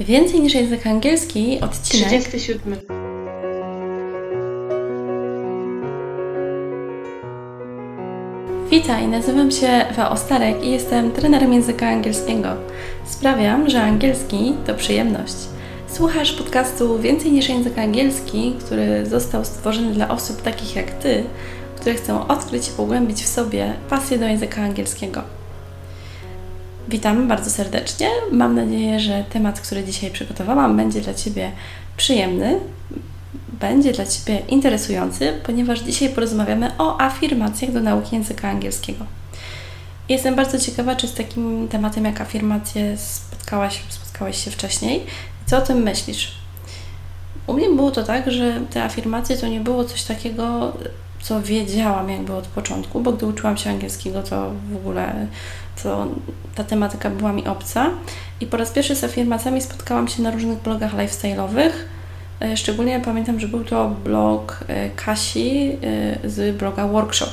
Więcej niż język angielski, odcinek 37. Witaj, nazywam się Ewa Ostarek i jestem trenerem języka angielskiego. Sprawiam, że angielski to przyjemność. Słuchasz podcastu Więcej niż język angielski, który został stworzony dla osób takich jak Ty, które chcą odkryć i pogłębić w sobie pasję do języka angielskiego. Witam bardzo serdecznie. Mam nadzieję, że temat, który dzisiaj przygotowałam, będzie dla Ciebie przyjemny, będzie dla Ciebie interesujący, ponieważ dzisiaj porozmawiamy o afirmacjach do nauki języka angielskiego. Jestem bardzo ciekawa, czy z takim tematem jak afirmacje spotkałaś, spotkałeś się wcześniej. Co o tym myślisz? U mnie było to tak, że te afirmacje to nie było coś takiego, co wiedziałam jakby od początku, bo gdy uczyłam się angielskiego, to w ogóle to ta tematyka była mi obca. I po raz pierwszy z afirmacjami spotkałam się na różnych blogach lifestyle'owych. E, szczególnie pamiętam, że był to blog e, Kasi e, z bloga Workshop.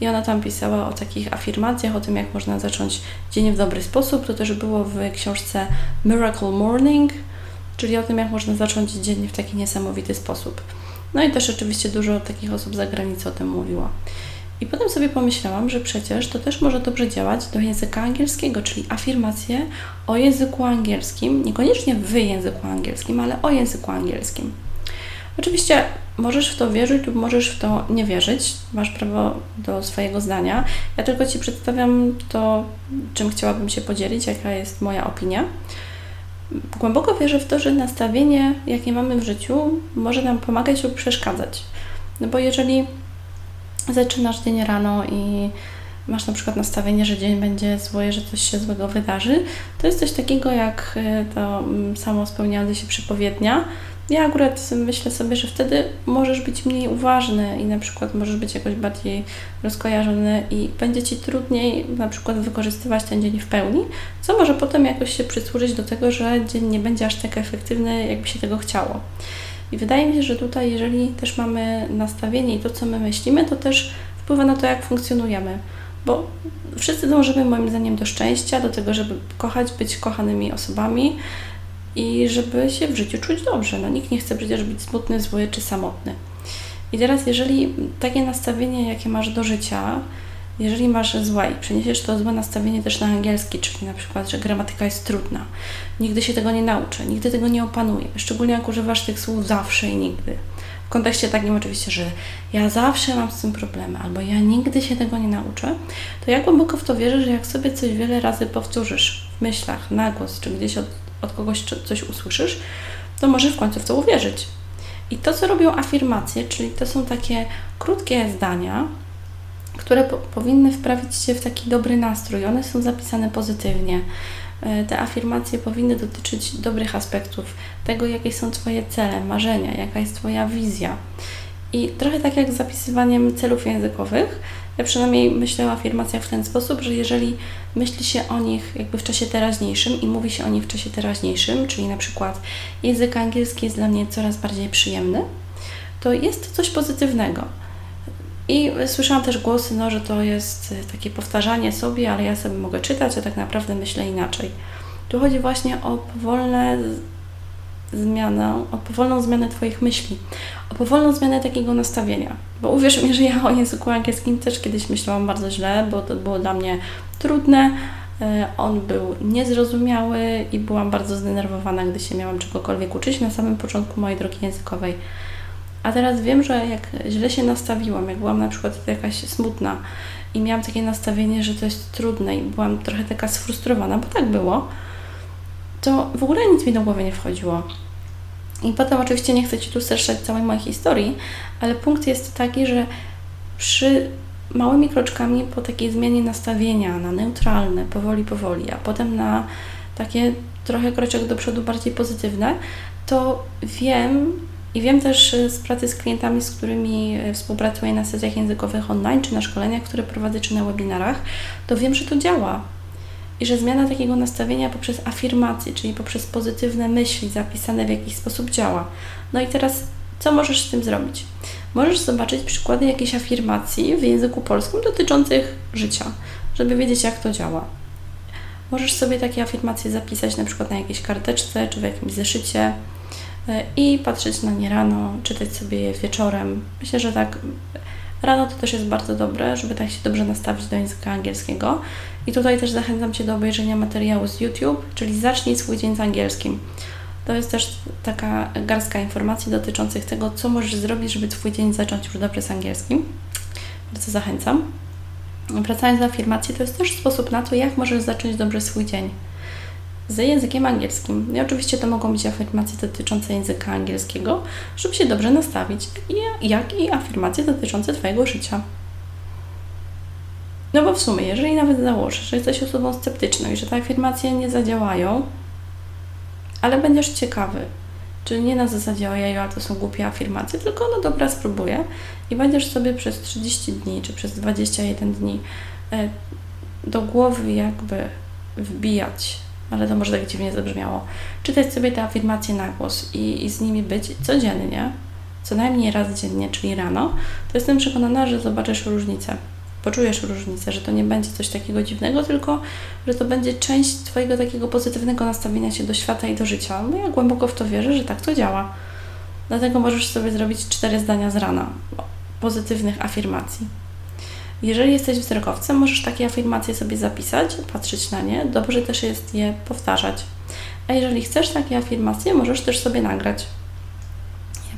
I ona tam pisała o takich afirmacjach, o tym, jak można zacząć dzień w dobry sposób. To też było w książce Miracle Morning, czyli o tym, jak można zacząć dzień w taki niesamowity sposób. No i też oczywiście dużo takich osób za granicą o tym mówiło. I potem sobie pomyślałam, że przecież to też może dobrze działać do języka angielskiego, czyli afirmacje o języku angielskim, niekoniecznie w języku angielskim, ale o języku angielskim. Oczywiście możesz w to wierzyć lub możesz w to nie wierzyć, masz prawo do swojego zdania. Ja tylko Ci przedstawiam to, czym chciałabym się podzielić, jaka jest moja opinia. Głęboko wierzę w to, że nastawienie, jakie mamy w życiu, może nam pomagać lub przeszkadzać. No bo jeżeli zaczynasz dzień rano i masz na przykład nastawienie, że dzień będzie zły, że coś się złego wydarzy, to jest coś takiego jak e, to mm, samo spełniające się przepowiednia. Ja akurat myślę sobie, że wtedy możesz być mniej uważny i na przykład możesz być jakoś bardziej rozkojarzony i będzie Ci trudniej na przykład wykorzystywać ten dzień w pełni, co może potem jakoś się przysłużyć do tego, że dzień nie będzie aż tak efektywny, jakby się tego chciało. I wydaje mi się, że tutaj, jeżeli też mamy nastawienie i to, co my myślimy, to też wpływa na to, jak funkcjonujemy. Bo wszyscy dążymy, moim zdaniem, do szczęścia, do tego, żeby kochać, być kochanymi osobami i żeby się w życiu czuć dobrze. No, nikt nie chce przecież być smutny, zły czy samotny. I teraz, jeżeli takie nastawienie, jakie masz do życia, jeżeli masz złe i przeniesiesz to złe nastawienie też na angielski, czyli na przykład, że gramatyka jest trudna, nigdy się tego nie nauczę, nigdy tego nie opanuję, szczególnie jak używasz tych słów zawsze i nigdy. W kontekście takim oczywiście, że ja zawsze mam z tym problemy, albo ja nigdy się tego nie nauczę, to ja głęboko w to wierzę, że jak sobie coś wiele razy powtórzysz w myślach, na głos, czy gdzieś od, od kogoś coś usłyszysz, to możesz w końcu w to uwierzyć. I to, co robią afirmacje, czyli to są takie krótkie zdania, które po powinny wprawić Cię w taki dobry nastrój. One są zapisane pozytywnie. E, te afirmacje powinny dotyczyć dobrych aspektów, tego, jakie są Twoje cele, marzenia, jaka jest Twoja wizja. I trochę tak jak z zapisywaniem celów językowych, przynajmniej myślę o afirmacjach w ten sposób, że jeżeli myśli się o nich jakby w czasie teraźniejszym i mówi się o nich w czasie teraźniejszym, czyli na przykład język angielski jest dla mnie coraz bardziej przyjemny, to jest to coś pozytywnego. I słyszałam też głosy, no, że to jest takie powtarzanie sobie, ale ja sobie mogę czytać, a tak naprawdę myślę inaczej. Tu chodzi właśnie o powolne zmianę, o powolną zmianę Twoich myśli, o powolną zmianę takiego nastawienia. Bo uwierz mi, że ja o języku angielskim też kiedyś myślałam bardzo źle, bo to było dla mnie trudne. Y, on był niezrozumiały i byłam bardzo zdenerwowana, gdy się miałam czegokolwiek uczyć na samym początku mojej drogi językowej. A teraz wiem, że jak źle się nastawiłam, jak byłam na przykład jakaś smutna i miałam takie nastawienie, że to jest trudne i byłam trochę taka sfrustrowana, bo tak było, to w ogóle nic mi do głowy nie wchodziło. I potem oczywiście nie chcę Ci tu streszczać całej mojej historii, ale punkt jest taki, że przy małymi kroczkami po takiej zmianie nastawienia na neutralne, powoli, powoli, a potem na takie trochę kroczek do przodu bardziej pozytywne, to wiem, i wiem też y, z pracy z klientami, z którymi y, współpracuję na sesjach językowych online, czy na szkoleniach, które prowadzę, czy na webinarach, to wiem, że to działa. I że zmiana takiego nastawienia poprzez afirmację, czyli poprzez pozytywne myśli zapisane w jakiś sposób działa. No i teraz, co możesz z tym zrobić? Możesz zobaczyć przykłady jakiejś afirmacji w języku polskim dotyczących życia, żeby wiedzieć, jak to działa. Możesz sobie takie afirmacje zapisać na przykład na jakiejś karteczce czy w jakimś zeszycie e, i patrzeć na nie rano, czytać sobie je wieczorem. Myślę, że tak rano to też jest bardzo dobre, żeby tak się dobrze nastawić do języka angielskiego. I tutaj też zachęcam Cię do obejrzenia materiału z YouTube, czyli zacznij swój dzień z angielskim. To jest też taka garstka informacji dotyczących tego, co możesz zrobić, żeby Twój dzień zacząć już dobrze z angielskim. Bardzo zachęcam. Wracając do afirmacji, to jest też sposób na to, jak możesz zacząć dobrze swój dzień. Z językiem angielskim. I oczywiście to mogą być afirmacje dotyczące języka angielskiego, żeby się dobrze nastawić, jak i afirmacje dotyczące Twojego życia. No bo w sumie, jeżeli nawet założysz, że jesteś osobą sceptyczną i że te afirmacje nie zadziałają, ale będziesz ciekawy, czy nie na zasadzie ojeju, a to są głupie afirmacje, tylko no dobra, spróbuję i będziesz sobie przez 30 dni czy przez 21 dni e, do głowy jakby wbijać, ale to może tak dziwnie zabrzmiało, czytać sobie te afirmacje na głos i, i z nimi być codziennie, co najmniej raz dziennie, czyli rano, to jestem przekonana, że zobaczysz różnicę poczujesz różnicę, że to nie będzie coś takiego dziwnego, tylko że to będzie część Twojego takiego pozytywnego nastawienia się do świata i do życia. No ja głęboko w to wierzę, że tak to działa. Dlatego możesz sobie zrobić cztery zdania z rana pozytywnych afirmacji. Jeżeli jesteś wzrokowcem, możesz takie afirmacje sobie zapisać, patrzeć na nie. Dobrze też jest je powtarzać. A jeżeli chcesz takie afirmacje, możesz też sobie nagrać.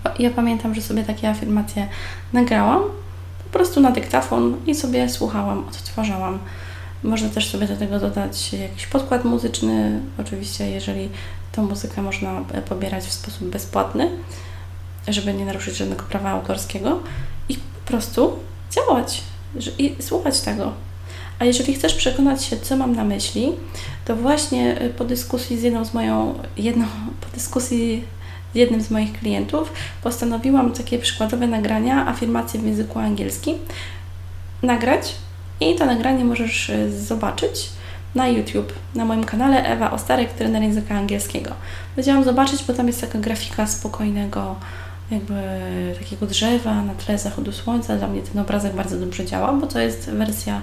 Ja, ja pamiętam, że sobie takie afirmacje nagrałam po prostu na dyktafon i sobie słuchałam, odtwarzałam. Można też sobie do tego dodać jakiś podkład muzyczny, oczywiście, jeżeli tą muzykę można pobierać w sposób bezpłatny, żeby nie naruszyć żadnego prawa autorskiego i po prostu działać i słuchać tego. A jeżeli chcesz przekonać się, co mam na myśli, to właśnie po dyskusji z jedną z moją, jedną, po dyskusji z jednym z moich klientów, postanowiłam takie przykładowe nagrania, afirmacje w języku angielskim nagrać i to nagranie możesz e, zobaczyć na YouTube, na moim kanale Ewa Ostarek, trener języka angielskiego. Chciałam zobaczyć, bo tam jest taka grafika spokojnego, jakby takiego drzewa na tle zachodu słońca. Dla mnie ten obrazek bardzo dobrze działa, bo to jest wersja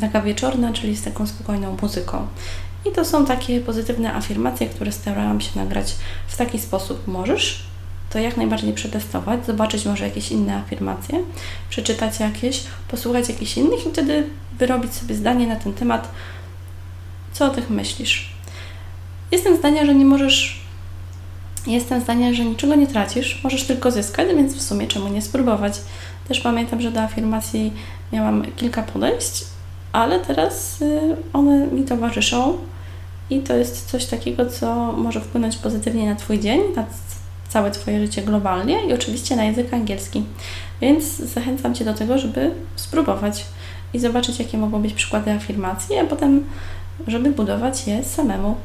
taka wieczorna, czyli z taką spokojną muzyką. I to są takie pozytywne afirmacje, które starałam się nagrać w taki sposób. Możesz to jak najbardziej przetestować, zobaczyć może jakieś inne afirmacje, przeczytać jakieś, posłuchać jakichś innych i wtedy wyrobić sobie zdanie na ten temat, co o tych myślisz. Jestem zdania, że nie możesz, jestem zdania, że niczego nie tracisz, możesz tylko zyskać, więc w sumie czemu nie spróbować. Też pamiętam, że do afirmacji miałam kilka podejść ale teraz y, one mi towarzyszą i to jest coś takiego, co może wpłynąć pozytywnie na Twój dzień, na całe Twoje życie globalnie i oczywiście na język angielski. Więc zachęcam Cię do tego, żeby spróbować i zobaczyć, jakie mogą być przykłady afirmacji, a potem, żeby budować je samemu.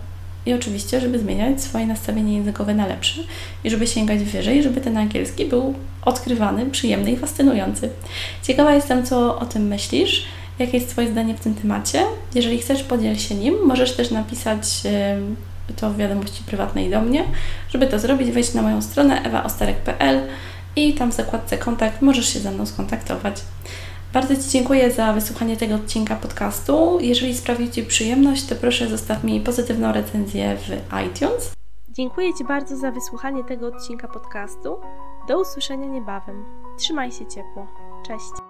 I oczywiście, żeby zmieniać swoje nastawienie językowe na lepsze i żeby sięgać wyżej, żeby ten angielski był odkrywany, przyjemny i fascynujący. Ciekawa jestem, co o tym myślisz. Jakie jest Twoje zdanie w tym temacie? Jeżeli chcesz, podziel się nim. Możesz też napisać to w wiadomości prywatnej do mnie. Żeby to zrobić, wejdź na moją stronę ewaostarek.pl i tam w zakładce kontakt możesz się ze mną skontaktować. Bardzo Ci dziękuję za wysłuchanie tego odcinka podcastu. Jeżeli sprawił Ci przyjemność, to proszę zostaw mi pozytywną recenzję w iTunes. Dziękuję Ci bardzo za wysłuchanie tego odcinka podcastu. Do usłyszenia niebawem. Trzymaj się ciepło. Cześć.